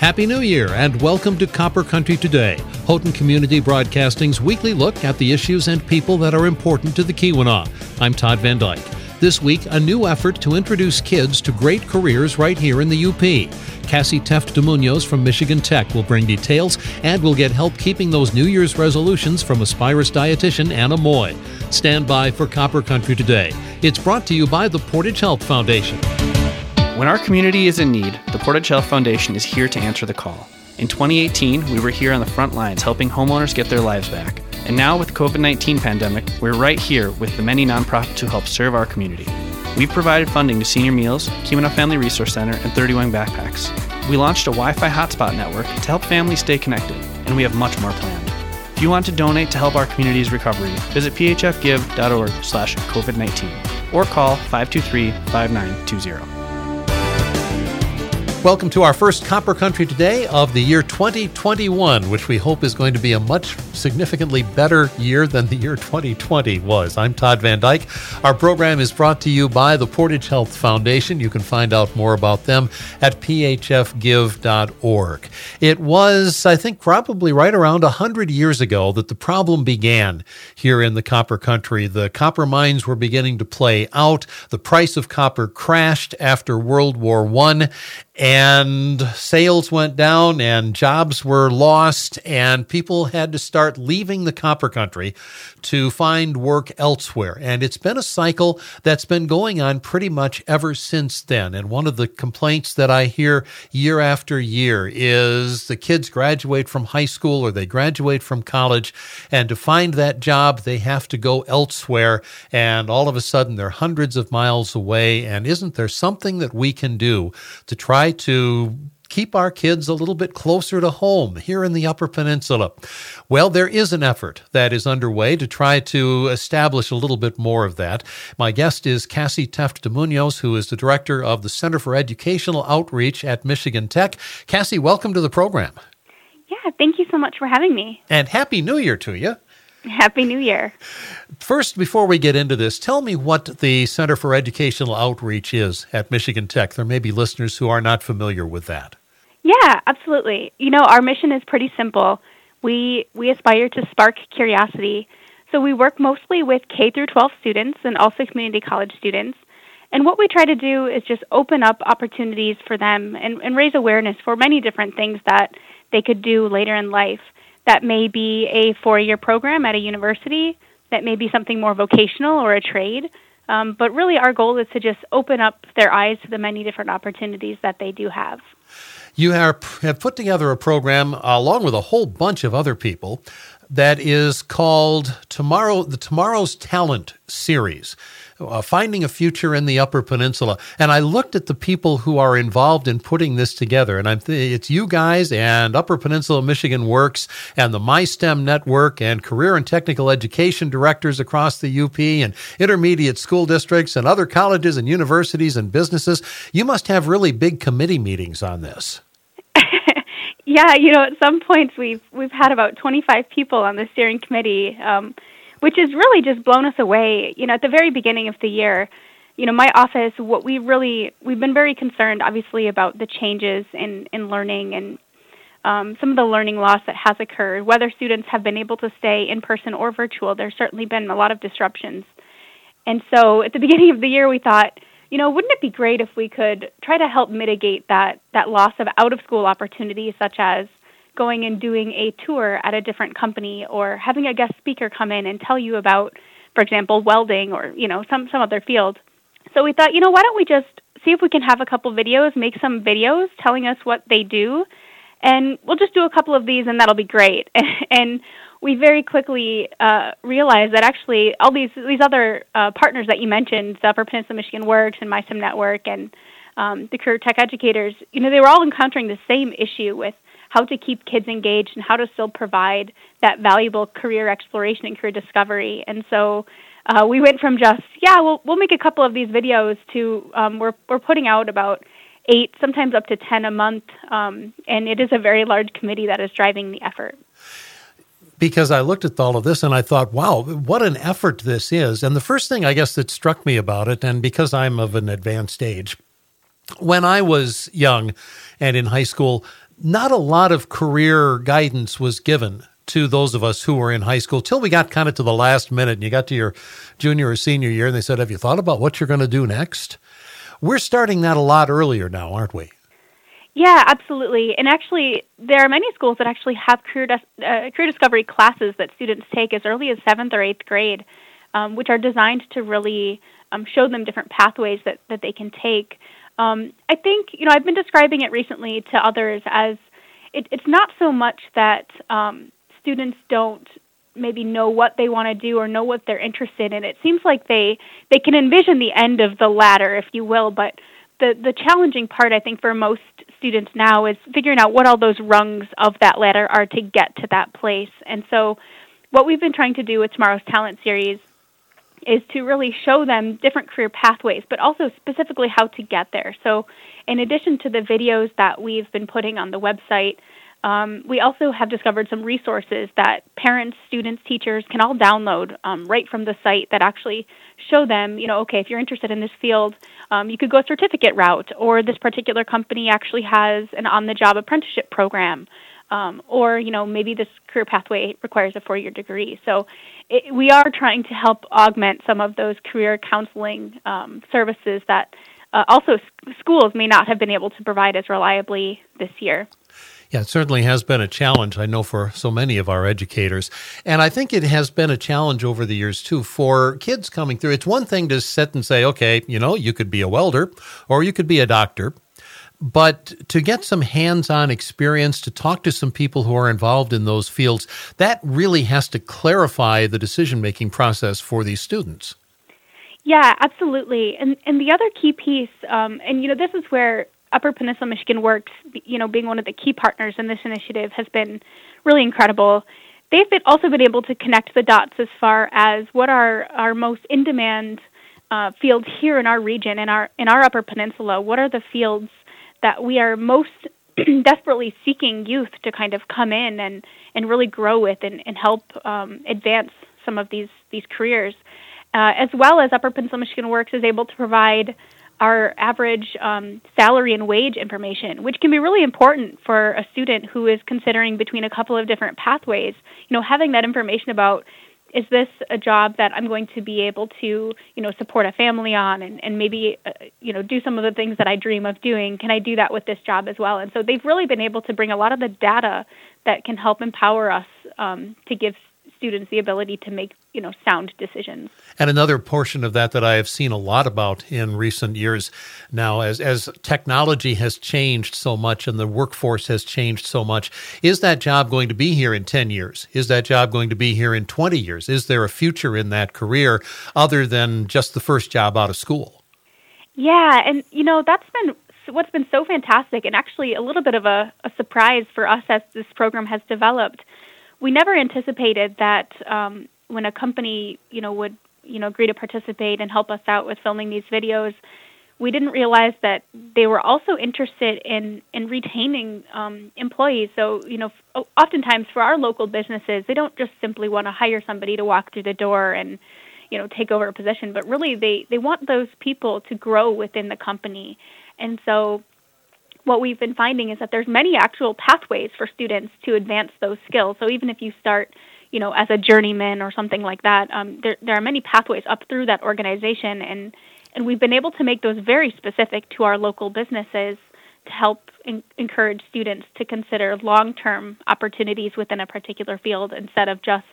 Happy New Year and welcome to Copper Country Today, Houghton Community Broadcasting's weekly look at the issues and people that are important to the Keweenaw. I'm Todd Van Dyke. This week, a new effort to introduce kids to great careers right here in the UP. Cassie Teft de Munoz from Michigan Tech will bring details and will get help keeping those New Year's resolutions from Aspirus dietitian Anna Moy. Stand by for Copper Country Today. It's brought to you by the Portage Health Foundation. When our community is in need, the Portage Health Foundation is here to answer the call. In 2018, we were here on the front lines helping homeowners get their lives back. And now with the COVID-19 pandemic, we're right here with the many nonprofits who help serve our community. We've provided funding to Senior Meals, Keweenaw Family Resource Center, and 30 Wing Backpacks. We launched a Wi-Fi hotspot network to help families stay connected, and we have much more planned. If you want to donate to help our community's recovery, visit phfgive.org slash COVID-19 or call 523-5920. Welcome to our first Copper Country Today of the year 2021, which we hope is going to be a much significantly better year than the year 2020 was. I'm Todd Van Dyke. Our program is brought to you by the Portage Health Foundation. You can find out more about them at phfgive.org. It was, I think, probably right around 100 years ago that the problem began here in the copper country. The copper mines were beginning to play out. The price of copper crashed after World War I and sales went down and jobs were lost and people had to start leaving the copper country to find work elsewhere. And it's been a cycle that's been going on pretty much ever since then. And one of the complaints that i hear year after year is the kids graduate from high school or they graduate from college and to find that job they have to go elsewhere and all of a sudden they're hundreds of miles away. And isn't there something that we can do to try to keep our kids a little bit closer to home here in the Upper Peninsula? Well, there is an effort that is underway to try to establish a little bit more of that. My guest is Cassie Teft de Munoz, who is the director of the Center for Educational Outreach at Michigan Tech. Cassie, welcome to the program. Yeah, thank you so much for having me. And Happy New Year to you. Happy New Year. First, before we get into this, tell me what the Center for Educational Outreach is at Michigan Tech. There may be listeners who are not familiar with that. Yeah, absolutely. You know, our mission is pretty simple. We we aspire to spark curiosity. So we work mostly with K through 12 students and also community college students. And what we try to do is just open up opportunities for them and, and raise awareness for many different things that they could do later in life. That may be a four year program at a university, that may be something more vocational or a trade. Um, but really, our goal is to just open up their eyes to the many different opportunities that they do have. You have put together a program along with a whole bunch of other people that is called Tomorrow the Tomorrow's Talent series uh, finding a future in the Upper Peninsula. And I looked at the people who are involved in putting this together, and I'm th- it's you guys and Upper Peninsula Michigan Works and the MySTEM Network and career and technical education directors across the UP and intermediate school districts and other colleges and universities and businesses. You must have really big committee meetings on this. yeah, you know, at some points we've we've had about 25 people on the steering committee. Um, which has really just blown us away. You know, at the very beginning of the year, you know, my office, what we really, we've been very concerned, obviously, about the changes in, in learning and um, some of the learning loss that has occurred. Whether students have been able to stay in person or virtual, there's certainly been a lot of disruptions. And so at the beginning of the year, we thought, you know, wouldn't it be great if we could try to help mitigate that, that loss of out of school opportunities, such as going and doing a tour at a different company or having a guest speaker come in and tell you about, for example, welding or, you know, some, some other field. So we thought, you know, why don't we just see if we can have a couple videos, make some videos telling us what they do, and we'll just do a couple of these and that'll be great. and we very quickly uh, realized that actually all these these other uh, partners that you mentioned, the Upper Peninsula Michigan Works and MySTEM Network and um, the career tech educators, you know, they were all encountering the same issue with how to keep kids engaged and how to still provide that valuable career exploration and career discovery. And so uh, we went from just yeah, we'll we'll make a couple of these videos to um, we're we're putting out about eight, sometimes up to ten a month, um, and it is a very large committee that is driving the effort because I looked at all of this and I thought, wow, what an effort this is. And the first thing I guess that struck me about it, and because I'm of an advanced age, when I was young and in high school, not a lot of career guidance was given to those of us who were in high school till we got kind of to the last minute and you got to your junior or senior year and they said, Have you thought about what you're going to do next? We're starting that a lot earlier now, aren't we? Yeah, absolutely. And actually, there are many schools that actually have career, uh, career discovery classes that students take as early as seventh or eighth grade, um, which are designed to really um, show them different pathways that, that they can take. Um, I think, you know, I've been describing it recently to others as it, it's not so much that um, students don't maybe know what they want to do or know what they're interested in. It seems like they they can envision the end of the ladder, if you will, but the the challenging part I think for most students now is figuring out what all those rungs of that ladder are to get to that place. And so what we've been trying to do with tomorrow's talent series is to really show them different career pathways, but also specifically how to get there. So, in addition to the videos that we've been putting on the website, um, we also have discovered some resources that parents, students, teachers can all download um, right from the site that actually show them, you know, okay, if you're interested in this field, um, you could go a certificate route, or this particular company actually has an on the job apprenticeship program. Um, or you know maybe this career pathway requires a four-year degree. So it, we are trying to help augment some of those career counseling um, services that uh, also s- schools may not have been able to provide as reliably this year. Yeah, it certainly has been a challenge, I know, for so many of our educators. And I think it has been a challenge over the years, too, for kids coming through. It's one thing to sit and say, okay, you know, you could be a welder or you could be a doctor. But to get some hands on experience, to talk to some people who are involved in those fields, that really has to clarify the decision making process for these students. Yeah, absolutely. And and the other key piece, um, and you know, this is where Upper Peninsula Michigan Works, you know, being one of the key partners in this initiative, has been really incredible. They've been also been able to connect the dots as far as what are our most in demand uh, fields here in our region, in our in our Upper Peninsula. What are the fields that we are most desperately seeking youth to kind of come in and and really grow with and, and help um, advance some of these these careers, uh, as well as Upper Peninsula Michigan Works is able to provide our average um, salary and wage information, which can be really important for a student who is considering between a couple of different pathways. You know, having that information about is this a job that I'm going to be able to, you know, support a family on and, and maybe, uh, you know, do some of the things that I dream of doing? Can I do that with this job as well? And so they've really been able to bring a lot of the data that can help empower us um, to give students the ability to make you know sound decisions. And another portion of that that I have seen a lot about in recent years now, as as technology has changed so much and the workforce has changed so much, is that job going to be here in ten years? Is that job going to be here in twenty years? Is there a future in that career other than just the first job out of school? Yeah, and you know that's been what's been so fantastic and actually a little bit of a, a surprise for us as this program has developed we never anticipated that um, when a company, you know, would you know agree to participate and help us out with filming these videos, we didn't realize that they were also interested in in retaining um, employees. So you know, oftentimes for our local businesses, they don't just simply want to hire somebody to walk through the door and you know take over a position, but really they they want those people to grow within the company. And so what we've been finding is that there's many actual pathways for students to advance those skills. So even if you start, you know, as a journeyman or something like that, um, there there are many pathways up through that organization, and and we've been able to make those very specific to our local businesses to help in, encourage students to consider long-term opportunities within a particular field instead of just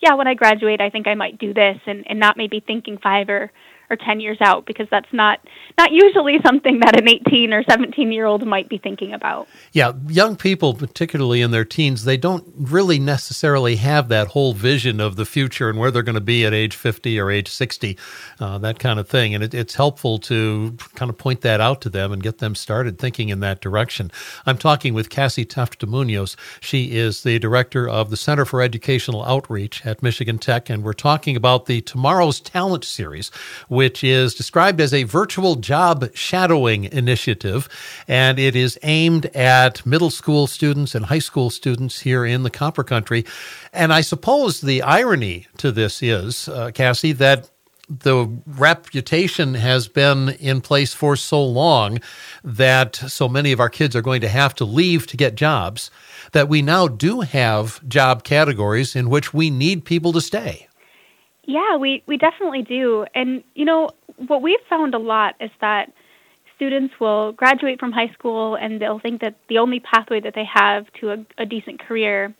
yeah, when I graduate, I think I might do this, and, and not maybe thinking five or or 10 years out because that's not not usually something that an 18 or 17 year old might be thinking about. Yeah, young people particularly in their teens, they don't really necessarily have that whole vision of the future and where they're going to be at age 50 or age 60, uh, that kind of thing. And it, it's helpful to kind of point that out to them and get them started thinking in that direction. I'm talking with Cassie Tuft Munoz. She is the director of the Center for Educational Outreach at Michigan Tech, and we're talking about the Tomorrow's Talent series which is described as a virtual job shadowing initiative. And it is aimed at middle school students and high school students here in the Copper Country. And I suppose the irony to this is, uh, Cassie, that the reputation has been in place for so long that so many of our kids are going to have to leave to get jobs that we now do have job categories in which we need people to stay. Yeah, we, we definitely do. And, you know, what we've found a lot is that students will graduate from high school and they'll think that the only pathway that they have to a, a decent career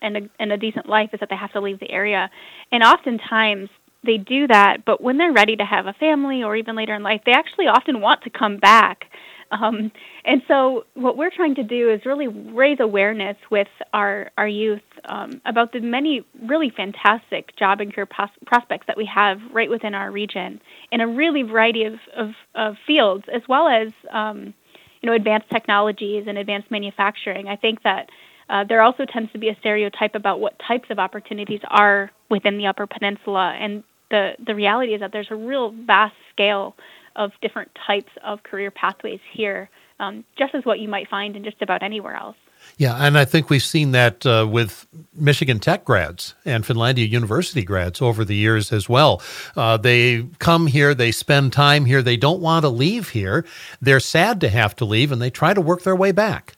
and a, and a decent life is that they have to leave the area. And oftentimes they do that, but when they're ready to have a family or even later in life, they actually often want to come back um, and so, what we're trying to do is really raise awareness with our our youth um, about the many really fantastic job and career pros- prospects that we have right within our region in a really variety of of, of fields, as well as um, you know advanced technologies and advanced manufacturing. I think that. Uh, there also tends to be a stereotype about what types of opportunities are within the Upper Peninsula, and the the reality is that there's a real vast scale of different types of career pathways here, um, just as what you might find in just about anywhere else. Yeah, and I think we've seen that uh, with Michigan Tech grads and Finlandia University grads over the years as well. Uh, they come here, they spend time here, they don't want to leave here. They're sad to have to leave, and they try to work their way back.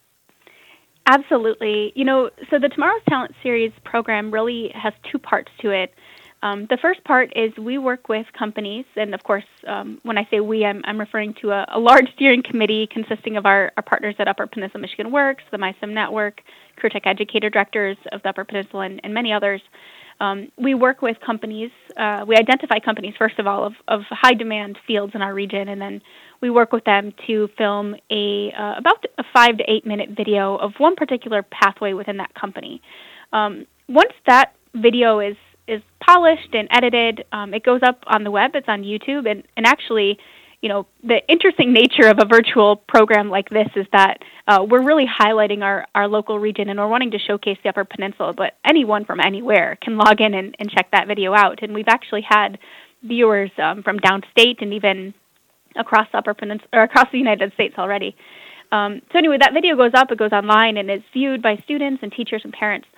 Absolutely. You know, so the Tomorrow's Talent Series program really has two parts to it. Um, the first part is we work with companies, and of course, um, when I say we, I'm, I'm referring to a, a, large steering committee consisting of our, our, partners at Upper Peninsula Michigan Works, the MySTEM Network, Career Tech Educator Directors of the Upper Peninsula, and, and many others. Um, we work with companies. Uh, we identify companies first of all of, of, high demand fields in our region, and then we work with them to film a uh, about a five to eight minute video of one particular pathway within that company. Um, once that video is is polished and edited. Um, it goes up on the web. It's on YouTube, and and actually, you know, the interesting nature of a virtual program like this is that uh, we're really highlighting our our local region, and we're wanting to showcase the Upper Peninsula. But anyone from anywhere can log in and, and check that video out. And we've actually had viewers um, from downstate and even across the Upper Peninsula or across the United States already. Um, so anyway, that video goes up. It goes online and is viewed by students and teachers and parents.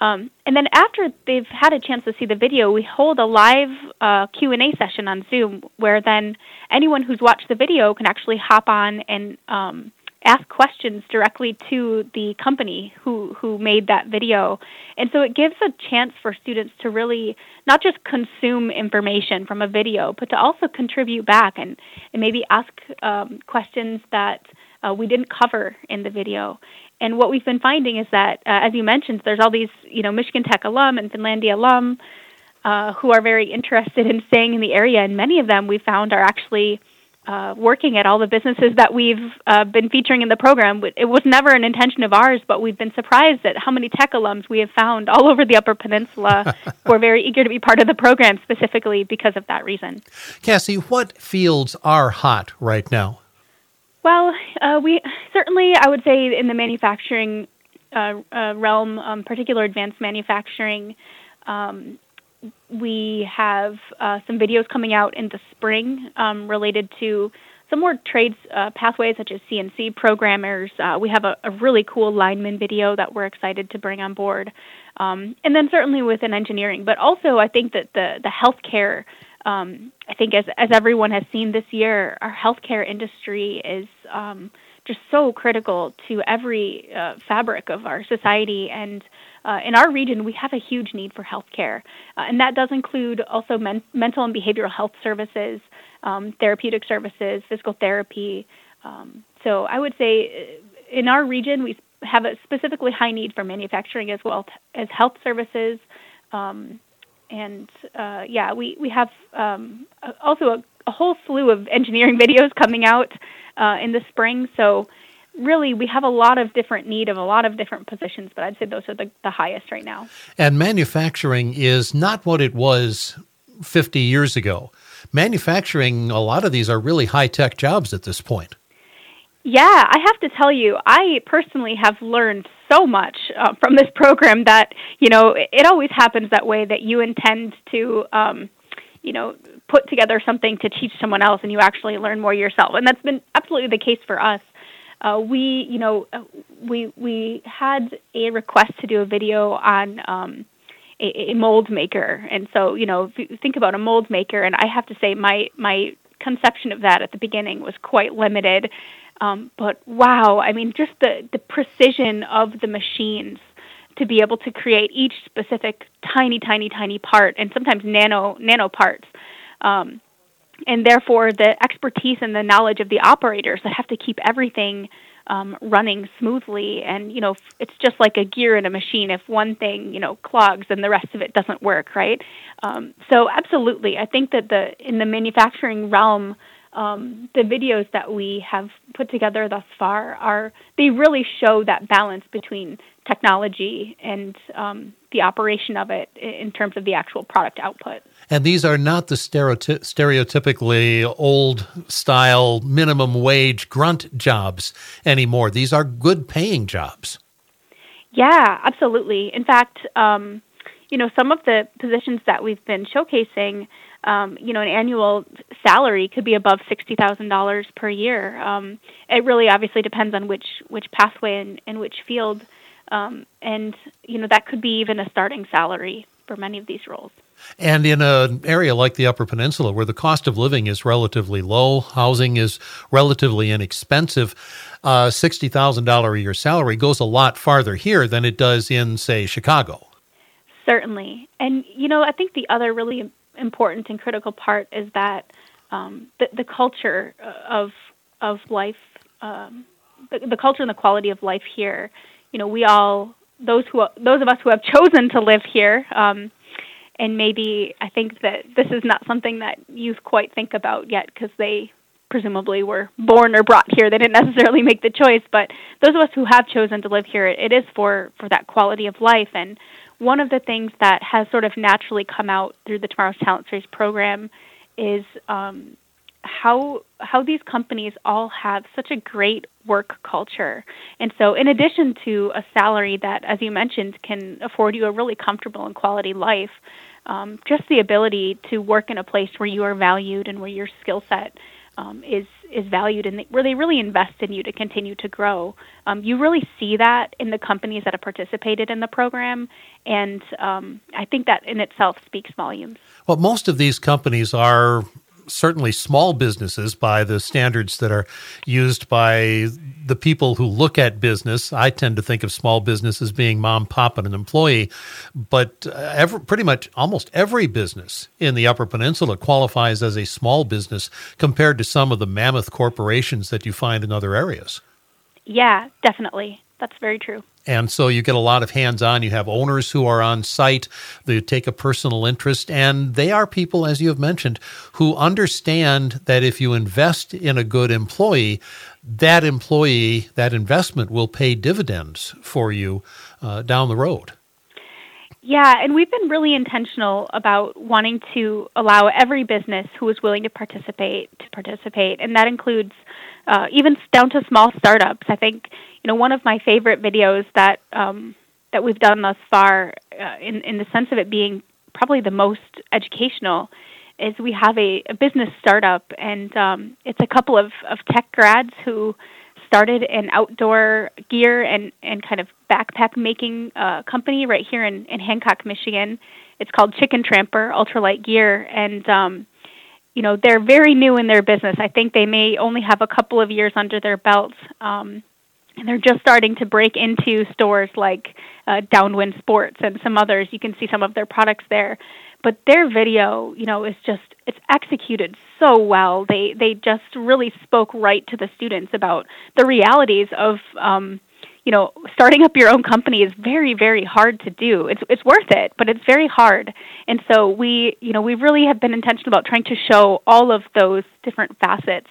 Um, and then after they've had a chance to see the video, we hold a live uh, Q&A session on Zoom where then anyone who's watched the video can actually hop on and um, ask questions directly to the company who, who made that video. And so it gives a chance for students to really not just consume information from a video, but to also contribute back and, and maybe ask um, questions that uh, we didn't cover in the video and what we've been finding is that, uh, as you mentioned, there's all these, you know, Michigan Tech alum and Finlandia alum uh, who are very interested in staying in the area, and many of them we found are actually uh, working at all the businesses that we've uh, been featuring in the program. It was never an intention of ours, but we've been surprised at how many tech alums we have found all over the Upper Peninsula who are very eager to be part of the program specifically because of that reason. Cassie, what fields are hot right now? Well, uh, we certainly, I would say, in the manufacturing uh, uh, realm, um, particular advanced manufacturing, um, we have uh, some videos coming out in the spring um, related to some more trades uh, pathways such as CNC programmers. Uh, we have a, a, really cool lineman video that we're excited to bring on board, um, and then certainly within engineering. But also, I think that the the healthcare um, I think as as everyone has seen this year, our healthcare industry is um, just so critical to every uh, fabric of our society. And uh, in our region, we have a huge need for healthcare, uh, and that does include also men- mental and behavioral health services, um, therapeutic services, physical therapy. Um, so I would say uh, in our region, we have a specifically high need for manufacturing as well as health services. Um, and uh, yeah, we we have um, also a, a, whole slew of engineering videos coming out uh, in the spring. So really, we have a lot of different need of a lot of different positions, but I'd say those are the, the highest right now. And manufacturing is not what it was 50 years ago. Manufacturing, a lot of these are really high tech jobs at this point. Yeah, I have to tell you, I personally have learned so much uh, from this program that you know it always happens that way that you intend to um, you know put together something to teach someone else and you actually learn more yourself, and that's been absolutely the case for us. Uh, we you know we we had a request to do a video on um, a, a mold maker. And so, you know, if you think about a mold maker, and I have to say, my my conception of that at the beginning was quite limited. Um, but wow, I mean, just the the precision of the machines to be able to create each specific tiny, tiny, tiny part, and sometimes nano nano parts. Um, and therefore, the expertise and the knowledge of the operators that have to keep everything um, running smoothly. And you know, it's just like a gear in a machine. If one thing you know clogs, then the rest of it doesn't work, right? Um, so absolutely, I think that the in the manufacturing realm. Um, the videos that we have put together thus far are they really show that balance between technology and um, the operation of it in terms of the actual product output. And these are not the stereoty- stereotypically old style minimum wage grunt jobs anymore. These are good paying jobs. Yeah, absolutely. In fact, um, you know, some of the positions that we've been showcasing, um, you know, an annual salary could be above sixty thousand dollars per year. Um, it really obviously depends on which which pathway and, and which field, um, and you know that could be even a starting salary for many of these roles. And in an area like the Upper Peninsula, where the cost of living is relatively low, housing is relatively inexpensive, uh, $60,000 a year salary goes a lot farther here than it does in, say, Chicago. Certainly. And, you know, I think the other really important and critical part is that um, the, the culture of, of life, um, the, the culture and the quality of life here, you know, we all, those, who, those of us who have chosen to live here, um, and maybe I think that this is not something that youth quite think about yet because they presumably were born or brought here. They didn't necessarily make the choice, but those of us who have chosen to live here, it is for for that quality of life. And one of the things that has sort of naturally come out through the Tomorrow's Talent Series program is um, how how these companies all have such a great work culture. And so in addition to a salary that as you mentioned can afford you a really comfortable and quality life, um, just the ability to work in a place where you are valued and where your skill set um, is is valued and where they really invest in you to continue to grow. Um, you really see that in the companies that have participated in the program, and um, I think that in itself speaks volumes. Well, most of these companies are certainly small businesses by the standards that are used by the people who look at business. I tend to think of small business as being mom, pop, and an employee, but uh, every, pretty much almost every business in the Upper Peninsula qualifies as a small business compared to some of the mammoth corporations that you find in other areas. Yeah, definitely. That's very true. And so you get a lot of hands on. You have owners who are on site, they take a personal interest, and they are people, as you have mentioned, who understand that if you invest in a good employee, that employee, that investment will pay dividends for you uh, down the road. Yeah, and we've been really intentional about wanting to allow every business who is willing to participate to participate, and that includes uh, even down to small startups. I think you know one of my favorite videos that um, that we've done thus far, uh, in in the sense of it being probably the most educational, is we have a, a business startup, and um, it's a couple of, of tech grads who started an outdoor gear and, and kind of backpack making uh, company right here in, in Hancock, Michigan. It's called Chicken Tramper Ultralight Gear, and um, you know they're very new in their business. I think they may only have a couple of years under their belts, um, and they're just starting to break into stores like uh, Downwind Sports and some others. You can see some of their products there, but their video, you know, is just it's executed so well. They they just really spoke right to the students about the realities of. Um, you know, starting up your own company is very, very hard to do. It's it's worth it, but it's very hard. And so we, you know, we really have been intentional about trying to show all of those different facets,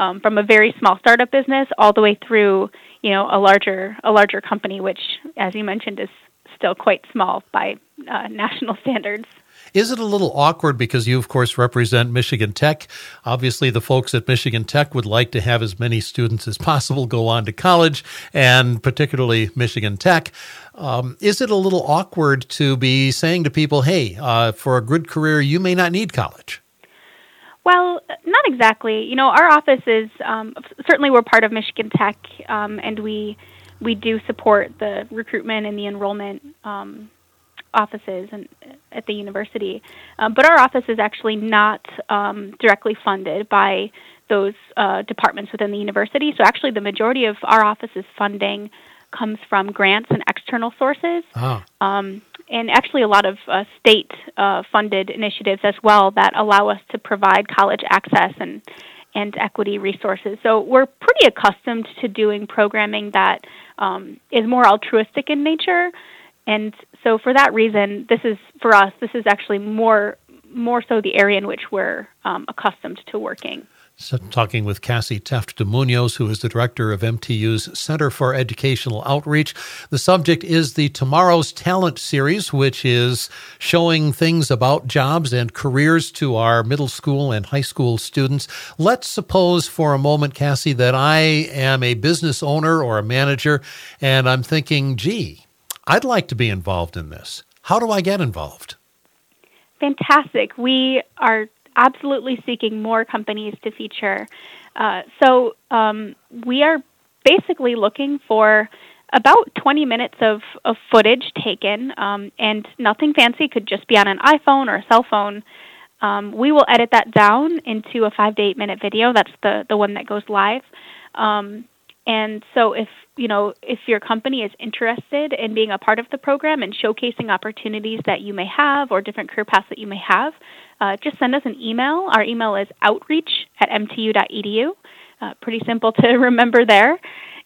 um, from a very small startup business all the way through, you know, a larger a larger company, which, as you mentioned, is still quite small by uh, national standards. Is it a little awkward because you, of course, represent Michigan Tech? Obviously, the folks at Michigan Tech would like to have as many students as possible go on to college, and particularly Michigan Tech. Um, is it a little awkward to be saying to people, hey, uh, for a good career, you may not need college? Well, not exactly. You know, our office is um, certainly we're part of Michigan Tech, um, and we we do support the recruitment and the enrollment um, offices and at the university. Um, but our office is actually not um, directly funded by those uh, departments within the university. So actually, the majority of our office's funding comes from grants and external sources. Ah. Um, and actually, a lot of uh, state uh, funded initiatives as well that allow us to provide college access and and equity resources. So we're pretty accustomed to doing programming that um, is more altruistic in nature, and so for that reason, this is for us. This is actually more more so the area in which we're um, accustomed to working. So talking with Cassie Teft de Munoz, who is the director of MTU's Center for Educational Outreach. The subject is the Tomorrow's Talent series, which is showing things about jobs and careers to our middle school and high school students. Let's suppose for a moment, Cassie, that I am a business owner or a manager, and I'm thinking, gee, I'd like to be involved in this. How do I get involved? Fantastic. We are absolutely seeking more companies to feature. Uh, so um, we are basically looking for about 20 minutes of, of footage taken, um, and nothing fancy, could just be on an iPhone or a cell phone. Um, we will edit that down into a five to eight minute video. That's the, the one that goes live. Um, and so if you know if your company is interested in being a part of the program and showcasing opportunities that you may have or different career paths that you may have, uh, just send us an email. Our email is outreach at mtu.edu. Uh, pretty simple to remember there,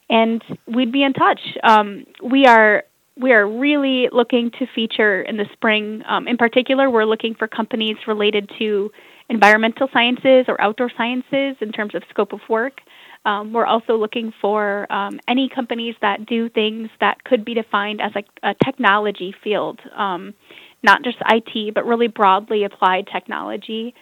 and we'd be in touch. Um, we are we are really looking to feature in the spring. Um, in particular, we're looking for companies related to environmental sciences or outdoor sciences in terms of scope of work. Um, we're also looking for um, any companies that do things that could be defined as a, a technology field, um, not just IT, but really broadly applied technology.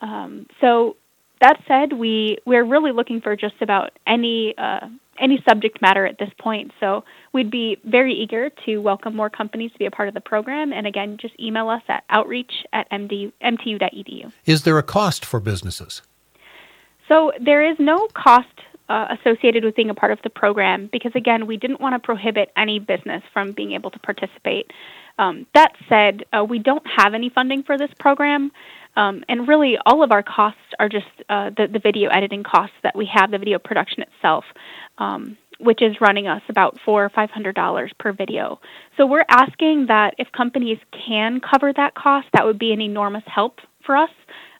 Um, so that said, we we're really looking for just about any uh, any subject matter at this point. So we'd be very eager to welcome more companies to be a part of the program. And again, just email us at outreach at mdu, mtu.edu. Is there a cost for businesses? So there is no cost uh, associated with being a part of the program because, again, we didn't want to prohibit any business from being able to participate. Um, that said, uh, we don't have any funding for this program. Um, and really, all of our costs are just uh, the, the video editing costs that we have, the video production itself, um, which is running us about four or five hundred dollars per video. So we're asking that if companies can cover that cost, that would be an enormous help for us.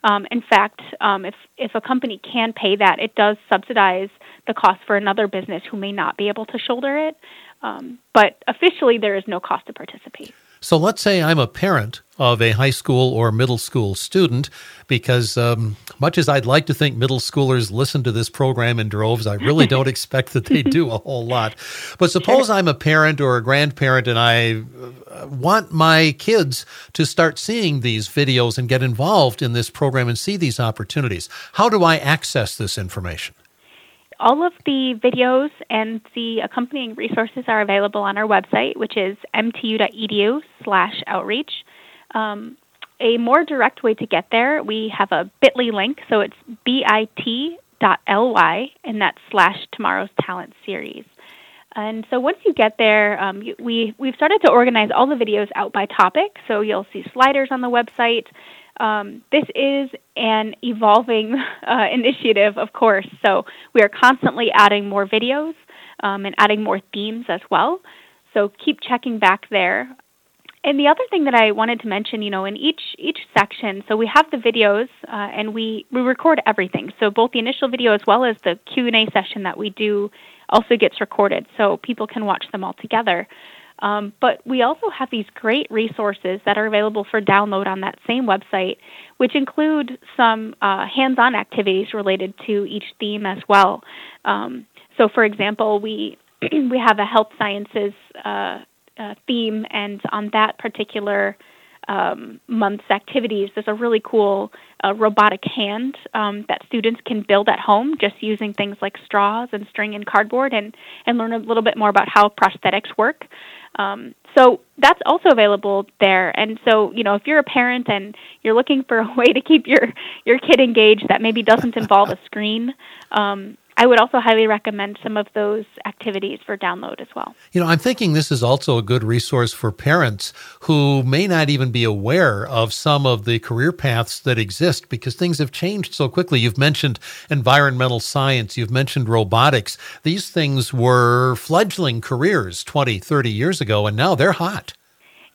Um, in fact, um, if if a company can pay that, it does subsidize the cost for another business who may not be able to shoulder it. Um, but officially, there is no cost to participate. So let's say I'm a parent of a high school or middle school student, because um, much as I'd like to think middle schoolers listen to this program in droves, I really don't expect that they do a whole lot. But suppose. I'm a parent or a grandparent and I uh, want my kids to start seeing these videos and get involved in this program and see these opportunities. How do I access this information? All of the videos and the accompanying resources are available on our website, which is mtu.edu slash outreach. Um, a more direct way to get there, we have a bit.ly link, so it's bit.ly, and that's slash tomorrow's talent series. And so once you get there, um, we, we've started to organize all the videos out by topic, so you'll see sliders on the website um, this is an evolving uh, initiative, of course, so we are constantly adding more videos um, and adding more themes as well. So keep checking back there. And the other thing that I wanted to mention, you know, in each each section, so we have the videos uh, and we, we record everything. So both the initial video as well as the Q and A session that we do also gets recorded, so people can watch them all together. Um, but we also have these great resources that are available for download on that same website, which include some uh, hands on activities related to each theme as well. Um, so, for example, we, we have a health sciences uh, uh, theme, and on that particular um, month's activities, there's a really cool uh, robotic hand um, that students can build at home just using things like straws and string and cardboard and, and learn a little bit more about how prosthetics work. Um, so that's also available there. And so, you know, if you're a parent and you're looking for a way to keep your, your kid engaged that maybe doesn't involve a screen, um, I would also highly recommend some of those activities for download as well. You know, I'm thinking this is also a good resource for parents who may not even be aware of some of the career paths that exist because things have changed so quickly. You've mentioned environmental science, you've mentioned robotics. These things were fledgling careers 20, 30 years ago, and now they're hot.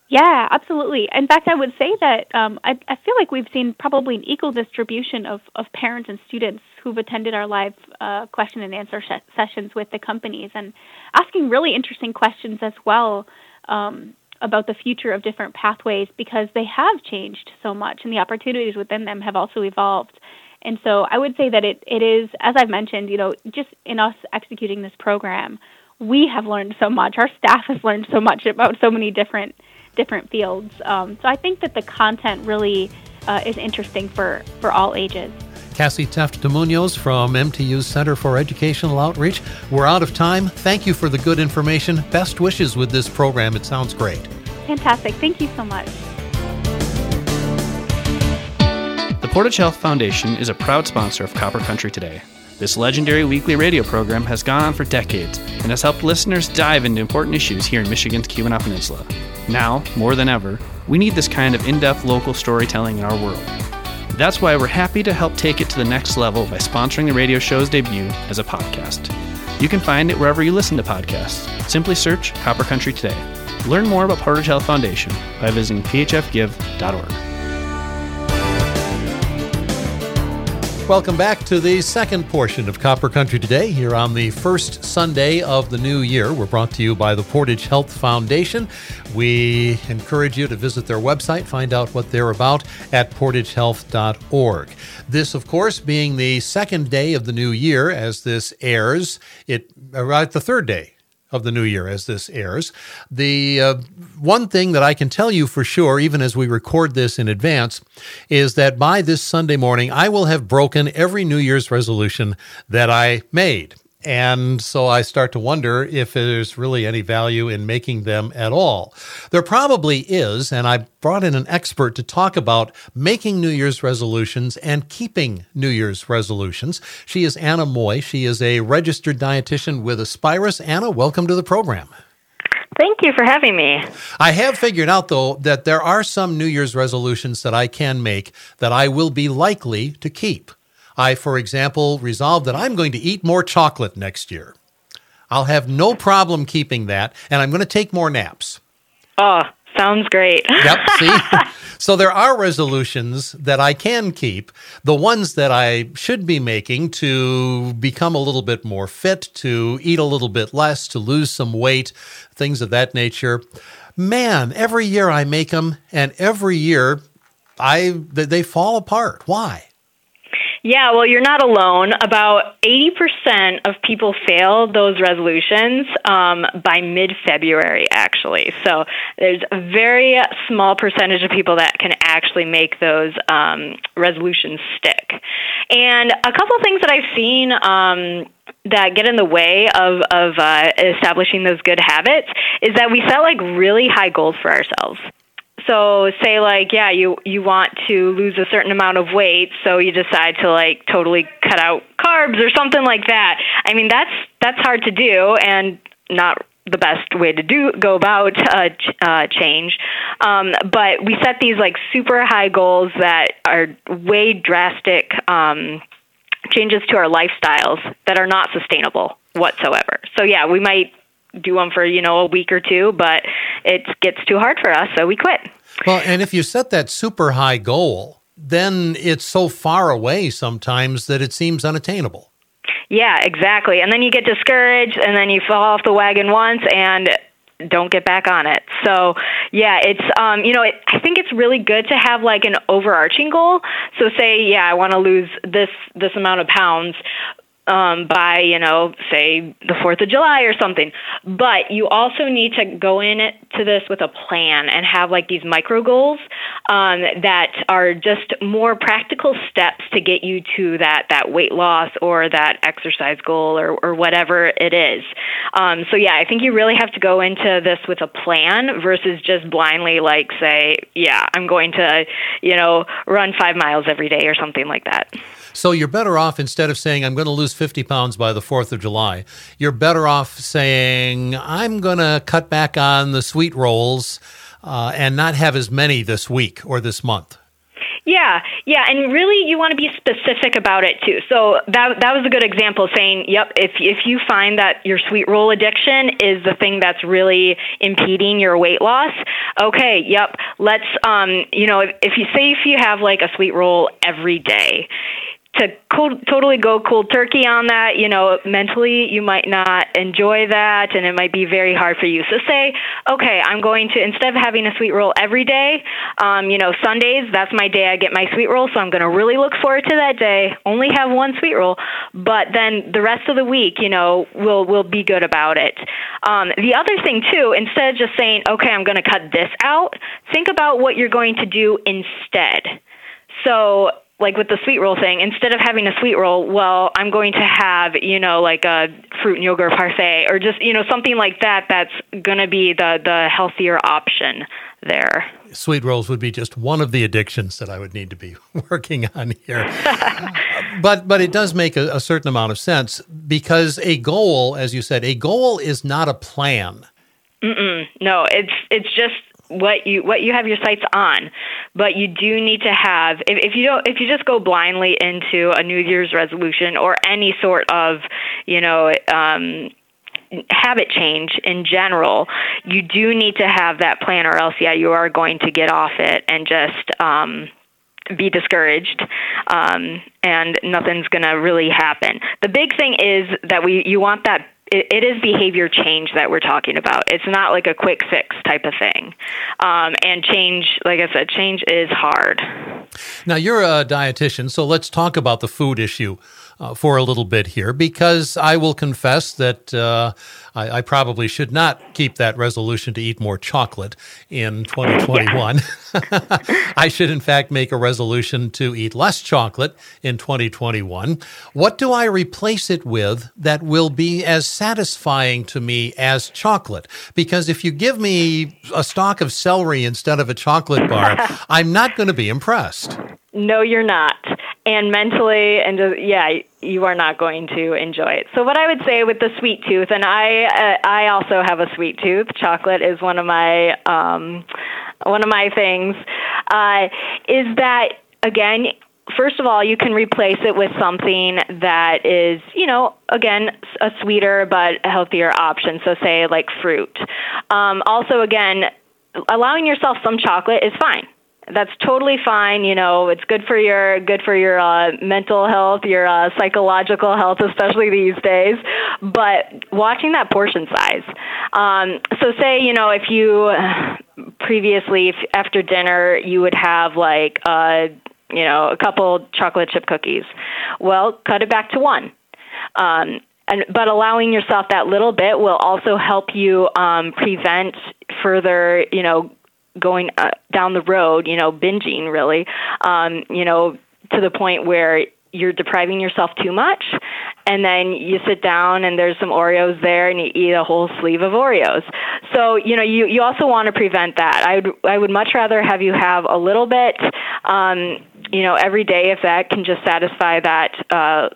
Yeah, absolutely. In fact, I would say that um, I, I feel like we've seen probably an equal distribution of, of parents and students who've attended our live uh, question and answer sh- sessions with the companies and asking really interesting questions as well um, about the future of different pathways because they have changed so much and the opportunities within them have also evolved. And so I would say that it, it is, as I've mentioned, you know, just in us executing this program, we have learned so much. Our staff has learned so much about so many different different fields. Um, so I think that the content really uh, is interesting for, for all ages. Cassie Teft de Munoz from MTU's Center for Educational Outreach. We're out of time. Thank you for the good information. Best wishes with this program. It sounds great. Fantastic. Thank you so much. The Portage Health Foundation is a proud sponsor of Copper Country Today. This legendary weekly radio program has gone on for decades and has helped listeners dive into important issues here in Michigan's Keweenaw Peninsula. Now, more than ever, we need this kind of in depth local storytelling in our world. That's why we're happy to help take it to the next level by sponsoring the radio show's debut as a podcast. You can find it wherever you listen to podcasts. Simply search Copper Country Today. Learn more about Portage Health Foundation by visiting phfgive.org. Welcome back to the second portion of Copper Country Today here on the first Sunday of the new year. We're brought to you by the Portage Health Foundation. We encourage you to visit their website, find out what they're about at portagehealth.org. This, of course, being the second day of the new year as this airs, it uh, right the third day of the new year as this airs. The uh, one thing that I can tell you for sure, even as we record this in advance, is that by this Sunday morning, I will have broken every New Year's resolution that I made. And so I start to wonder if there's really any value in making them at all. There probably is, and I brought in an expert to talk about making New Year's resolutions and keeping New Year's resolutions. She is Anna Moy. She is a registered dietitian with Aspirus. Anna, welcome to the program. Thank you for having me. I have figured out, though, that there are some New Year's resolutions that I can make that I will be likely to keep. I, for example, resolved that I'm going to eat more chocolate next year. I'll have no problem keeping that, and I'm going to take more naps. Oh, sounds great. yep, see? so there are resolutions that I can keep. The ones that I should be making to become a little bit more fit, to eat a little bit less, to lose some weight, things of that nature. Man, every year I make them, and every year I they fall apart. Why? Yeah, well, you're not alone. About 80% of people fail those resolutions um, by mid February, actually. So there's a very small percentage of people that can actually make those um, resolutions stick. And a couple of things that I've seen. Um, that get in the way of of uh, establishing those good habits is that we set like really high goals for ourselves so say like yeah you you want to lose a certain amount of weight so you decide to like totally cut out carbs or something like that i mean that's that's hard to do and not the best way to do go about uh, ch- uh, change. Um, but we set these like super high goals that are way drastic um, changes to our lifestyles that are not sustainable whatsoever. So yeah, we might do them for you know a week or two, but it gets too hard for us, so we quit. Well, and if you set that super high goal, then it's so far away sometimes that it seems unattainable. Yeah, exactly. And then you get discouraged, and then you fall off the wagon once, and don't get back on it. So, yeah, it's um, you know, it, I think it's really good to have like an overarching goal. So, say, yeah, I want to lose this this amount of pounds, um, by you know say the Fourth of July or something. But you also need to go in to this with a plan and have like these micro goals um, that are just more practical steps to get you to that that weight loss or that exercise goal or or whatever it is. Um, so yeah, I think you really have to go into this with a plan versus just blindly like say, yeah, I'm going to you know run five miles every day or something like that. So you're better off instead of saying, I'm going to lose 50 pounds by the 4th of July, you're better off saying, I'm going to cut back on the sweet rolls uh, and not have as many this week or this month. Yeah, yeah, and really, you want to be specific about it too. So that that was a good example, saying, "Yep, if if you find that your sweet roll addiction is the thing that's really impeding your weight loss, okay, yep, let's, um, you know, if, if you say if you have like a sweet roll every day, to cool, totally go cold turkey on that, you know, mentally you might not enjoy that and it might be very hard for you. So say, okay, I'm going to, instead of having a sweet roll every day, um, you know, Sundays, that's my day I get my sweet roll. So I'm going to really look forward to that day, only have one sweet roll, but then the rest of the week, you know, we'll, we'll be good about it. Um, the other thing too, instead of just saying, okay, I'm going to cut this out, think about what you're going to do instead. So like with the sweet roll thing, instead of having a sweet roll, well, I'm going to have, you know, like a fruit and yogurt parfait or just, you know, something like that that's going to be the the healthier option there. Sweet rolls would be just one of the addictions that I would need to be working on here. but but it does make a, a certain amount of sense because a goal, as you said, a goal is not a plan. Mm-mm, no, it's it's just what you what you have your sights on but you do need to have if, if you don't if you just go blindly into a new year's resolution or any sort of you know um habit change in general, you do need to have that plan, or else, yeah, you are going to get off it and just um, be discouraged, um, and nothing's going to really happen. The big thing is that we you want that it, is behavior change that we're talking about. It's not like a quick fix type of thing. Um, and change, like I said, change is hard. Now, you're a dietitian, so let's talk about the food issue uh, for a little bit here because I will confess that uh, I, I, probably should not keep that resolution to eat more chocolate in 2021. I should, in fact, make a resolution to eat less chocolate in 2021. What do I replace it with that will be as satisfying to me as chocolate? Because if you give me a stalk of celery instead of a chocolate bar, I'm not going to be impressed. No, you're not. And mentally, and just, yeah, you are not going to enjoy it. So, what I would say with the sweet tooth, and I, uh, I also have a sweet tooth. Chocolate is one of my, um, one of my things. Uh, is that again? First of all, you can replace it with something that is, you know, again, a sweeter but healthier option. So, say like fruit. Um, also, again, allowing yourself some chocolate is fine that's totally fine. You know, it's good for your good for your uh, mental health, your uh, psychological health, especially these days. But watching that portion size. Um, so, say you know, if you previously if after dinner you would have like uh, you know a couple chocolate chip cookies, well, cut it back to one. Um, and, but allowing yourself that little bit will also help you um, prevent further, you know, going uh, down the road, you know, binging really, um, you know, to the point where you're depriving yourself too much and then you sit down and there's some Oreos there and you eat a whole sleeve of Oreos. So, you know, you, you also want to prevent that. I would I would much rather have you have a little bit um, you know, every day if that can just satisfy that uh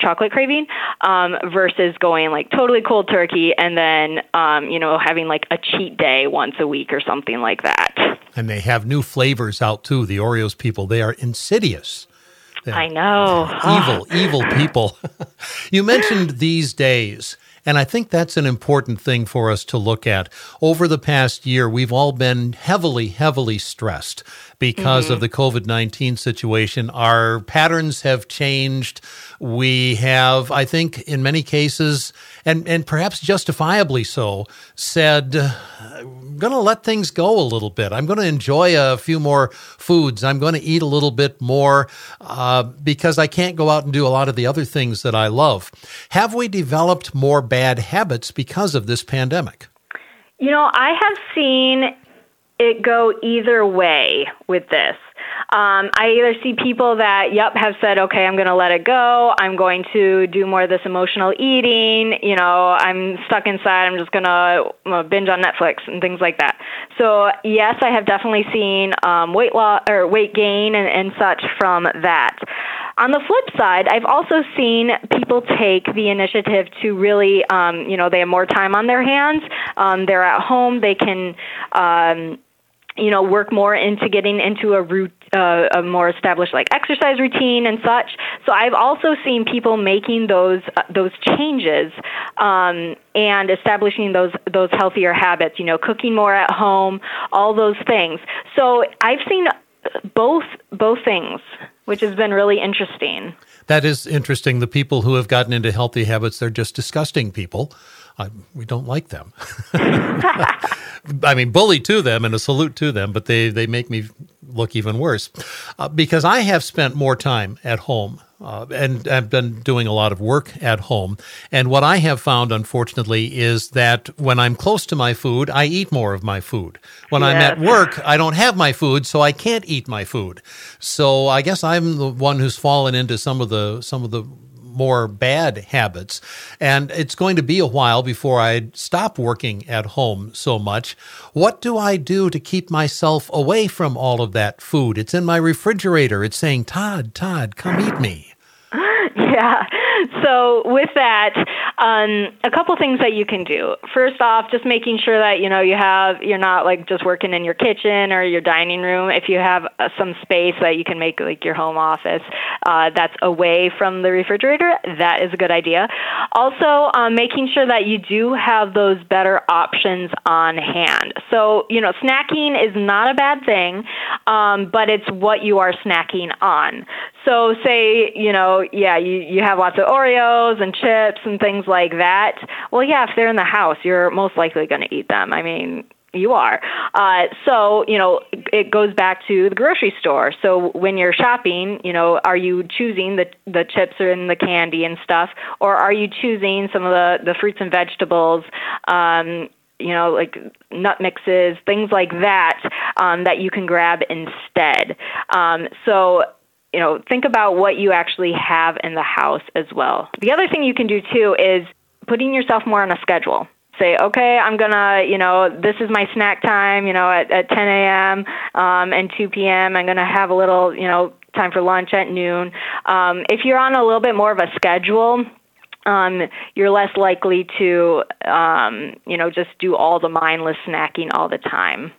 chocolate craving um, versus going like totally cold turkey and then um, you know having like a cheat day once a week or something like that. And they have new flavors out too. The Oreos people they are insidious. They're, I know. Evil, evil people. you mentioned these days. And I think that's an important thing for us to look at. Over the past year, we've all been heavily, heavily stressed because mm-hmm. of the COVID 19 situation. Our patterns have changed. We have, I think, in many cases, and, and perhaps justifiably so, said, I'm going to let things go a little bit. I'm going to enjoy a few more foods. I'm going to eat a little bit more uh, because I can't go out and do a lot of the other things that I love. Have we developed more bad habits because of this pandemic? You know, I have seen it go either way with this. Um, I either see people that, yep, have said, okay, I'm going to let it go. I'm going to do more of this emotional eating. You know, I'm stuck inside. I'm just going to binge on Netflix and things like that. So yes, I have definitely seen um, weight loss or weight gain and, and such from that. On the flip side, I've also seen people take the initiative to really, um, you know, they have more time on their hands. Um, they're at home. They can. Um, you know, work more into getting into a route, uh, a more established like exercise routine and such. So I've also seen people making those uh, those changes um, and establishing those those healthier habits. You know, cooking more at home, all those things. So I've seen both both things, which has been really interesting. That is interesting. The people who have gotten into healthy habits, they're just disgusting people. I, we don't like them. I mean, bully to them and a salute to them, but they, they make me look even worse uh, because I have spent more time at home uh, and I've been doing a lot of work at home. And what I have found, unfortunately, is that when I'm close to my food, I eat more of my food. When yes. I'm at work, I don't have my food, so I can't eat my food. So I guess I'm the one who's fallen into some of the some of the more bad habits. And it's going to be a while before I stop working at home so much. What do I do to keep myself away from all of that food? It's in my refrigerator. It's saying, Todd, Todd, come eat me. Yeah. So with that, um, a couple things that you can do. First off, just making sure that you know you have you're not like just working in your kitchen or your dining room. If you have uh, some space that you can make like your home office uh, that's away from the refrigerator, that is a good idea. Also, um, making sure that you do have those better options on hand. So you know, snacking is not a bad thing, um, but it's what you are snacking on. So say you know, yeah, you you have lots of Oreos and chips and things like that. Well, yeah, if they're in the house, you're most likely going to eat them. I mean, you are. Uh, so, you know, it goes back to the grocery store. So when you're shopping, you know, are you choosing the the chips and the candy and stuff, or are you choosing some of the the fruits and vegetables? Um, you know, like nut mixes, things like that, um, that you can grab instead. Um, so you know, think about what you actually have in the house as well. The other thing you can do too is putting yourself more on a schedule. Say, okay, I'm gonna, you know, this is my snack time, you know, at, at 10 a.m. Um, and 2 p.m. I'm gonna have a little, you know, time for lunch at noon. Um, if you're on a little bit more of a schedule, um, you're less likely to, um, you know, just do all the mindless snacking all the time.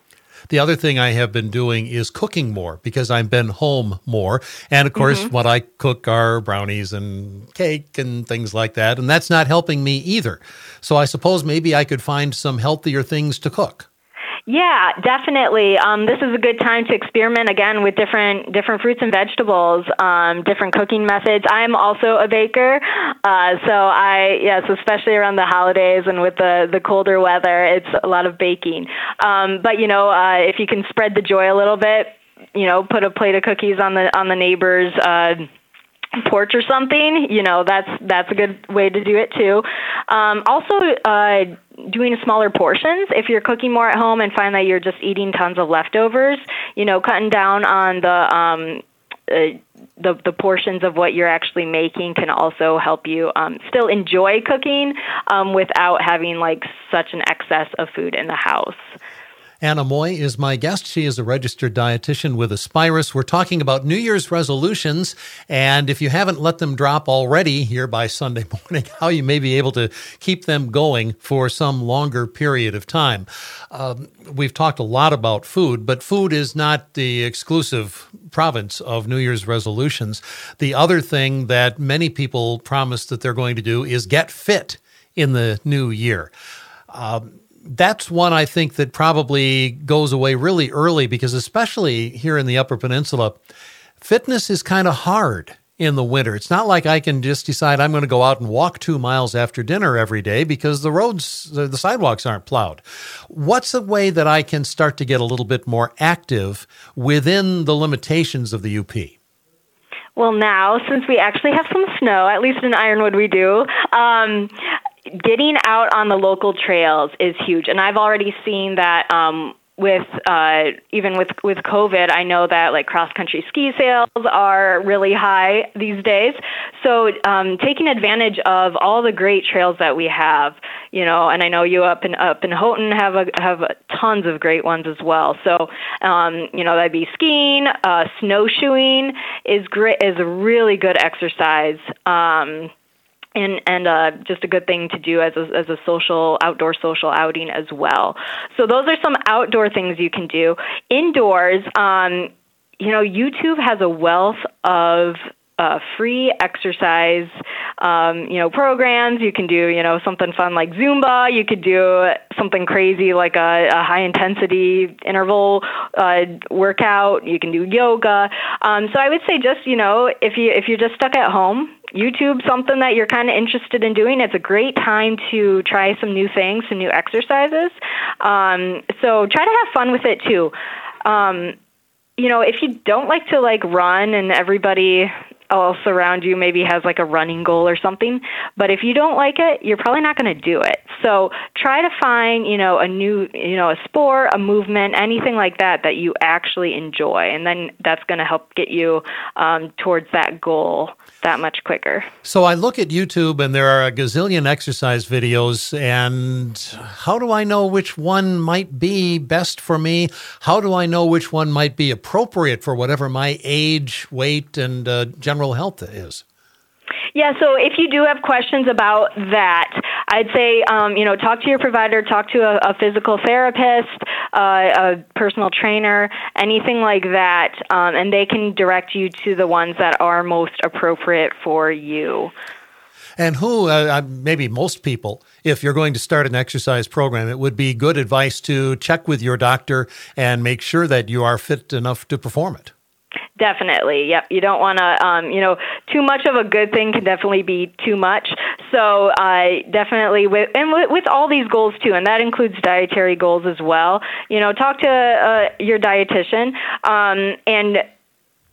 The other thing I have been doing is cooking more because I've been home more. And of course, mm-hmm. what I cook are brownies and cake and things like that. And that's not helping me either. So I suppose maybe I could find some healthier things to cook. Yeah, definitely. Um, this is a good time to experiment again with different different fruits and vegetables, um, different cooking methods. I'm also a baker, uh, so I yes, especially around the holidays and with the the colder weather, it's a lot of baking. Um, but you know, uh, if you can spread the joy a little bit, you know, put a plate of cookies on the on the neighbor's. Uh, porch or something you know that's that's a good way to do it too um, also uh, doing smaller portions if you're cooking more at home and find that you're just eating tons of leftovers you know cutting down on the um, uh, the the portions of what you're actually making can also help you um, still enjoy cooking um, without having like such an excess of food in the house. Anna Moy is my guest. She is a registered dietitian with Aspirus. We're talking about New Year's resolutions, and if you haven't let them drop already here by Sunday morning, how you may be able to keep them going for some longer period of time. Um, we've talked a lot about food, but food is not the exclusive province of New Year's resolutions. The other thing that many people promise that they're going to do is get fit in the new year. Um, that's one I think that probably goes away really early because, especially here in the Upper Peninsula, fitness is kind of hard in the winter. It's not like I can just decide I'm going to go out and walk two miles after dinner every day because the roads, the sidewalks aren't plowed. What's a way that I can start to get a little bit more active within the limitations of the UP? Well, now, since we actually have some snow, at least in Ironwood we do, um, getting out on the local trails is huge. And I've already seen that um, with uh, even with with COVID, I know that like cross country ski sales are really high these days. So um, taking advantage of all the great trails that we have, you know, and I know you up in up in Houghton have a, have tons of great ones as well. So um, you know that'd be skiing, uh, snowshoeing is great is a really good exercise. Um, and and uh, just a good thing to do as a, as a social outdoor social outing as well. So those are some outdoor things you can do. Indoors, um, you know, YouTube has a wealth of uh, free exercise, um, you know, programs. You can do, you know, something fun like Zumba. You could do something crazy like a, a high intensity interval uh, workout. You can do yoga. Um, so I would say just, you know, if you if you're just stuck at home, YouTube something that you're kind of interested in doing. It's a great time to try some new things, some new exercises. Um, so try to have fun with it too. Um, you know, if you don't like to like run and everybody else around you maybe has like a running goal or something. But if you don't like it, you're probably not going to do it. So try to find, you know, a new, you know, a sport, a movement, anything like that that you actually enjoy, and then that's going to help get you um, towards that goal that much quicker. So I look at YouTube and there are a gazillion exercise videos, and how do I know which one might be best for me? How do I know which one might be appropriate for whatever my age, weight, and uh, general health is? Yeah, so if you do have questions about that, I'd say, um, you know, talk to your provider, talk to a, a physical therapist, uh, a personal trainer, anything like that, um, and they can direct you to the ones that are most appropriate for you. And who, uh, uh maybe most people, if you're going to start an exercise program, it would be good advice to check with your doctor and make sure that you are fit enough to perform it. Definitely. Yep. You don't want to, um, you know, too much of a good thing can definitely be too much. So uh, definitely with and with, with all these goals too, and that includes dietary goals as well. You know, talk to uh, your dietitian um, and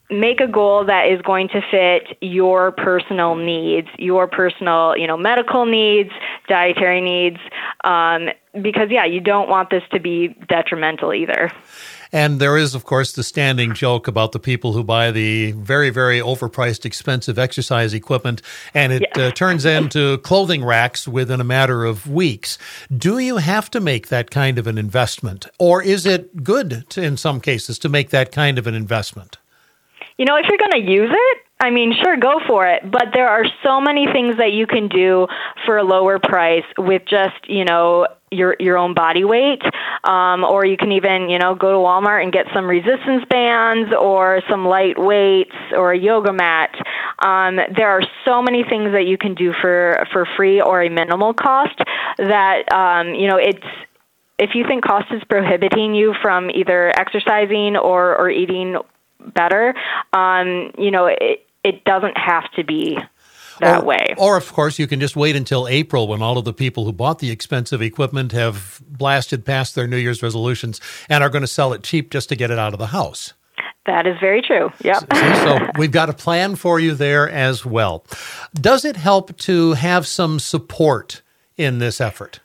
make a goal that is going to fit your personal needs, your personal, you know, medical needs, dietary needs, um, because yeah, you don't want this to be detrimental either. And there is, of course, the standing joke about the people who buy the very, very overpriced, expensive exercise equipment, and it yeah. uh, turns into clothing racks within a matter of weeks. Do you have to make that kind of an investment, or is it good to, in some cases to make that kind of an investment? You know, if you're going to use it, I mean, sure, go for it. But there are so many things that you can do for a lower price with just, you know, your your own body weight, um, or you can even you know go to Walmart and get some resistance bands or some light weights or a yoga mat. Um, there are so many things that you can do for for free or a minimal cost that um, you know it's if you think cost is prohibiting you from either exercising or or eating better, um, you know it it doesn't have to be that or, way. Or, of course, you can just wait until April when all of the people who bought the expensive equipment have blasted past their New Year's resolutions and are going to sell it cheap just to get it out of the house. That is very true. Yep. so, so we've got a plan for you there as well. Does it help to have some support in this effort?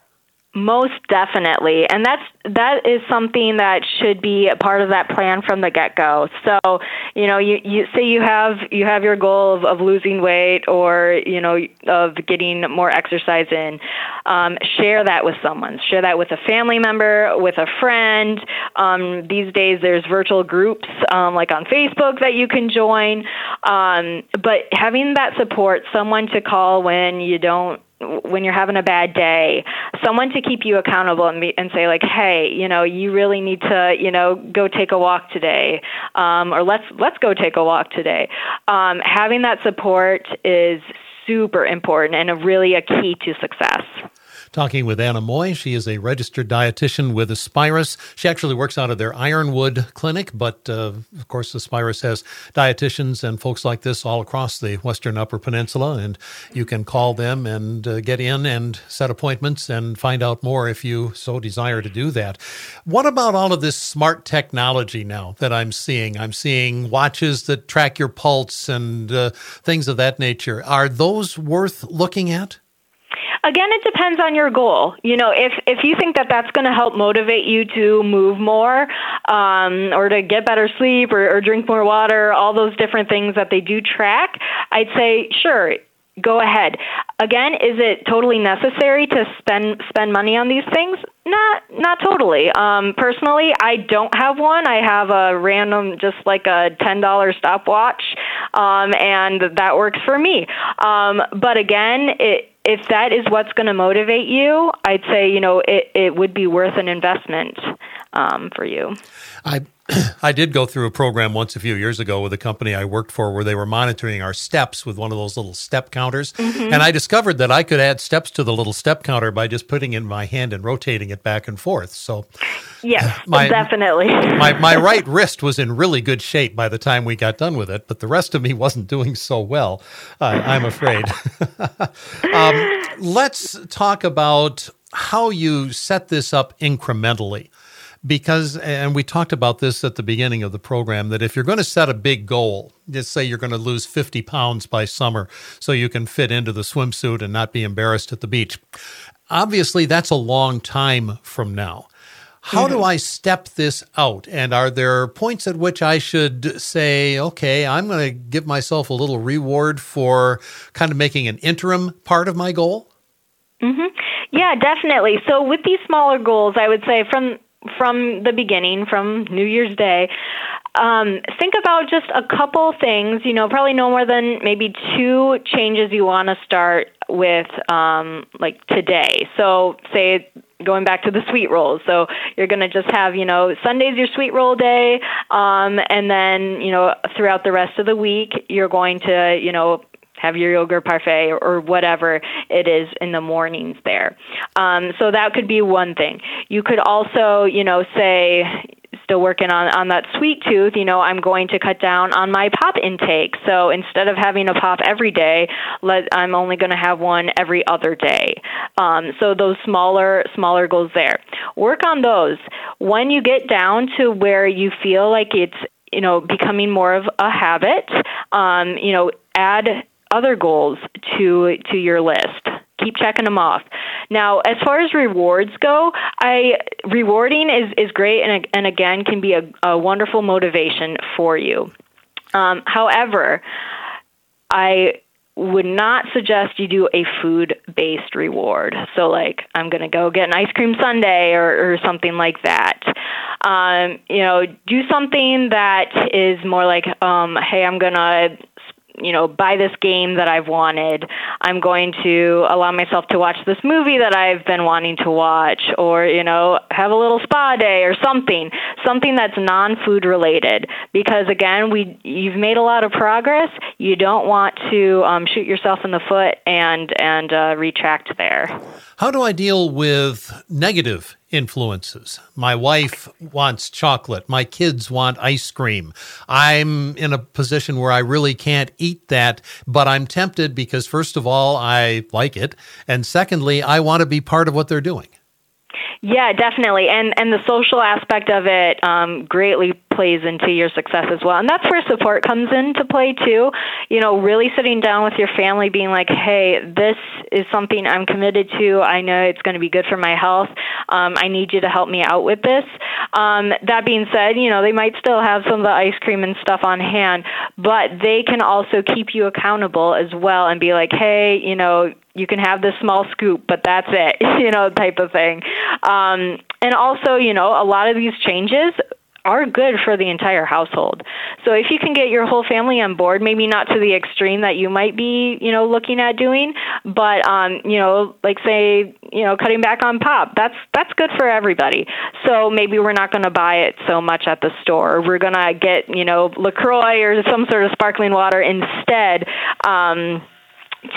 Most definitely. And that's that is something that should be a part of that plan from the get-go. So, you know, you, you say you have you have your goal of, of losing weight or, you know, of getting more exercise in. Um, share that with someone. Share that with a family member, with a friend. Um, these days there's virtual groups um, like on Facebook that you can join. Um, but having that support, someone to call when you don't when you're having a bad day, someone to keep you accountable and, be, and say like, hey, you know, you really need to, you know, go take a walk today, um, or let's let's go take a walk today. Um, having that support is super important and a really a key to success talking with Anna Moy. She is a registered dietitian with Aspirus. She actually works out of their Ironwood clinic, but uh, of course, Aspirus has dietitians and folks like this all across the Western Upper Peninsula, and you can call them and uh, get in and set appointments and find out more if you so desire to do that. What about all of this smart technology now that I'm seeing? I'm seeing watches that track your pulse and uh, things of that nature. Are those worth looking at? Again, it depends on your goal. You know, if if you think that that's going to help motivate you to move more, um, or to get better sleep, or, or drink more water, all those different things that they do track, I'd say sure go ahead. Again, is it totally necessary to spend spend money on these things? Not not totally. Um, personally, I don't have one. I have a random, just like a ten dollar stopwatch, um, and that works for me. Um, but again, it if that is what's going to motivate you, I'd say you know it, it would be worth an investment um, for you. I I did go through a program once a few years ago with a company I worked for where they were monitoring our steps with one of those little step counters. Mm-hmm. And I discovered that I could add steps to the little step counter by just putting in my hand and rotating it back and forth. So, yes, my, definitely. my, my right wrist was in really good shape by the time we got done with it, but the rest of me wasn't doing so well, uh, I'm afraid. um, let's talk about how you set this up incrementally because and we talked about this at the beginning of the program that if you're going to set a big goal just say you're going to lose 50 pounds by summer so you can fit into the swimsuit and not be embarrassed at the beach obviously that's a long time from now how mm-hmm. do I step this out? And are there points at which I should say, okay, I'm going to give myself a little reward for kind of making an interim part of my goal? Mm-hmm. Yeah, definitely. So with these smaller goals, I would say from from the beginning, from New Year's Day, um, think about just a couple things, you know, probably no more than maybe two changes you want to start with, um, like today. So, say, going back to the sweet rolls. So you're going to just have, you know, Sunday's your sweet roll day, um, and then, you know, throughout the rest of the week, you're going to, you know, have your yogurt parfait or, whatever it is in the mornings there. Um, so that could be one thing. You could also, you know, say, still working on on that sweet tooth, you know, I'm going to cut down on my pop intake. So instead of having a pop every day, let I'm only going to have one every other day. Um, so those smaller smaller goals there. Work on those. When you get down to where you feel like it's you know becoming more of a habit, um, you know, add other goals to to your list keep checking them off. Now, as far as rewards go, I rewarding is is great and and again can be a, a wonderful motivation for you. Um, however, I would not suggest you do a food based reward. So, like, I'm going to go get an ice cream sundae or, or something like that. Um, you know, do something that is more like, um, hey, I'm going to you know, buy this game that I've wanted. I'm going to allow myself to watch this movie that I've been wanting to watch, or, you know, have a little spa day or something, something that's non food related. Because again, we, you've made a lot of progress. You don't want to um, shoot yourself in the foot and, and uh, retract there. How do I deal with negative influences? My wife wants chocolate. My kids want ice cream. I'm in a position where I really can't eat that, but I'm tempted because, first of all, I like it. And secondly, I want to be part of what they're doing. Yeah, definitely, and and the social aspect of it um, greatly plays into your success as well, and that's where support comes into play too. You know, really sitting down with your family, being like, "Hey, this is something I'm committed to. I know it's going to be good for my health. Um, I need you to help me out with this." Um, that being said, you know, they might still have some of the ice cream and stuff on hand, but they can also keep you accountable as well and be like, "Hey, you know, you can have this small scoop, but that's it, you know, type of thing. Um, and also, you know, a lot of these changes are good for the entire household. So if you can get your whole family on board, maybe not to the extreme that you might be, you know, looking at doing, but um, you know, like say, you know, cutting back on pop, that's that's good for everybody. So maybe we're not going to buy it so much at the store. We're going to get, you know, LaCroix or some sort of sparkling water instead. Um,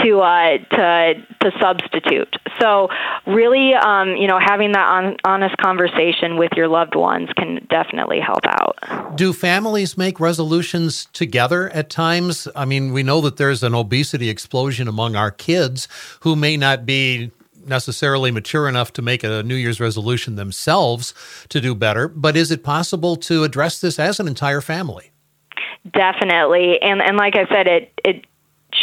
to uh, to to substitute. So really, um, you know, having that on, honest conversation with your loved ones can definitely help out. Do families make resolutions together at times? I mean, we know that there's an obesity explosion among our kids who may not be necessarily mature enough to make a New Year's resolution themselves to do better, but is it possible to address this as an entire family? Definitely, and and like I said, it it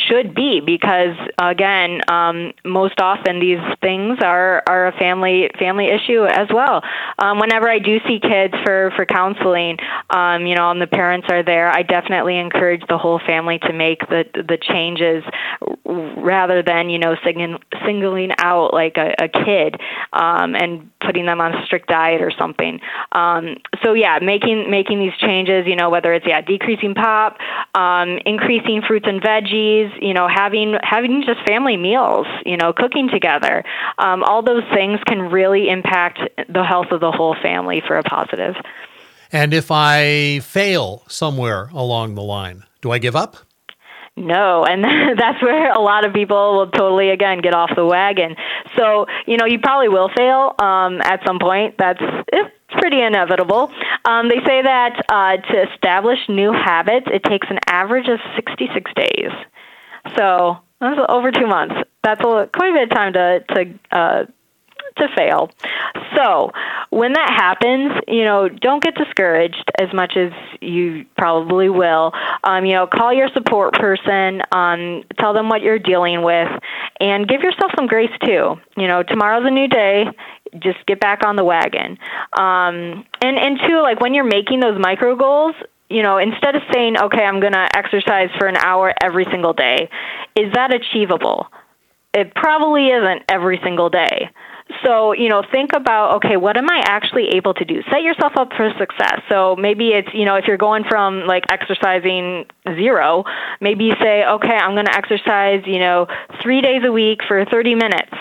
should be because again um, most often these things are are a family family issue as well. Um, whenever I do see kids for for counseling um, you know and the parents are there I definitely encourage the whole family to make the the changes rather than you know sing, singling out like a, a kid um, and putting them on a strict diet or something um, so yeah making making these changes you know whether it's yeah decreasing pop um, increasing fruits and veggies you know, having having just family meals, you know, cooking together. Um, all those things can really impact the health of the whole family for a positive. And if I fail somewhere along the line, do I give up? No, and that's where a lot of people will totally again get off the wagon. So you know you probably will fail um, at some point. That's it's pretty inevitable. Um, they say that uh, to establish new habits, it takes an average of 66 days. So that's over two months. That's a, quite a bit of time to to uh, to fail. So when that happens, you know, don't get discouraged as much as you probably will. Um, you know, call your support person, um, tell them what you're dealing with, and give yourself some grace too. You know, tomorrow's a new day. Just get back on the wagon. Um, and and two, like when you're making those micro goals, you know, instead of saying, okay, I'm going to exercise for an hour every single day, is that achievable? It probably isn't every single day. So, you know, think about, okay, what am I actually able to do? Set yourself up for success. So maybe it's, you know, if you're going from like exercising zero, maybe you say, okay, I'm going to exercise, you know, three days a week for 30 minutes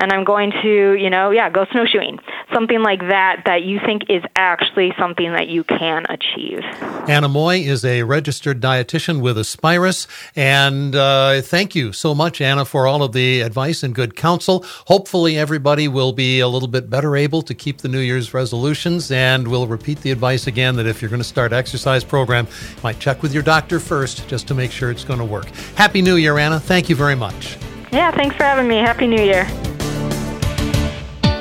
and I'm going to, you know, yeah, go snowshoeing. Something like that that you think is actually something that you can achieve. Anna Moy is a registered dietitian with Aspirus. And uh, thank you so much, Anna, for all of the advice and good counsel. Hopefully, everybody will be a little bit better able to keep the New Year's resolutions. And we'll repeat the advice again that if you're going to start exercise program, you might check with your doctor first just to make sure it's going to work. Happy New Year, Anna. Thank you very much. Yeah, thanks for having me. Happy New Year.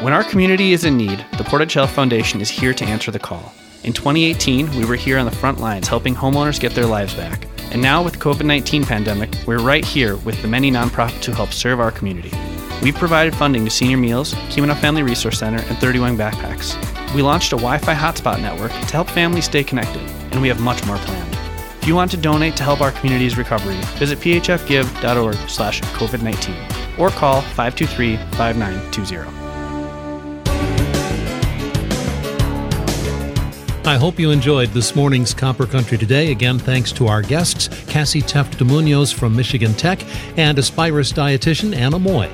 When our community is in need, the Portage Health Foundation is here to answer the call. In 2018, we were here on the front lines helping homeowners get their lives back. And now with the COVID-19 pandemic, we're right here with the many nonprofits who help serve our community. We've provided funding to Senior Meals, Keweenaw Family Resource Center, and 31 Backpacks. We launched a Wi-Fi hotspot network to help families stay connected, and we have much more planned. If you want to donate to help our community's recovery, visit phfgive.org slash COVID-19 or call 523-5920. I hope you enjoyed this morning's Copper Country Today. Again, thanks to our guests, Cassie Teft de Munoz from Michigan Tech and Aspirus dietitian Anna Moy.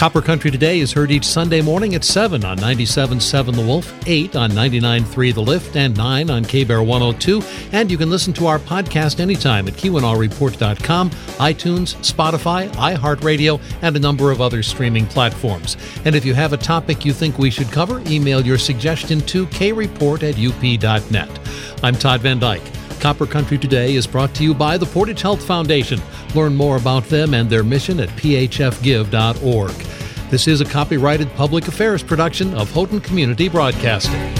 Copper Country Today is heard each Sunday morning at 7 on 97.7 The Wolf, 8 on 99.3 The Lift, and 9 on KBER 102. And you can listen to our podcast anytime at KeweenawReport.com, iTunes, Spotify, iHeartRadio, and a number of other streaming platforms. And if you have a topic you think we should cover, email your suggestion to kreport at up.net. I'm Todd Van Dyke. Copper Country Today is brought to you by the Portage Health Foundation. Learn more about them and their mission at phfgive.org. This is a copyrighted public affairs production of Houghton Community Broadcasting.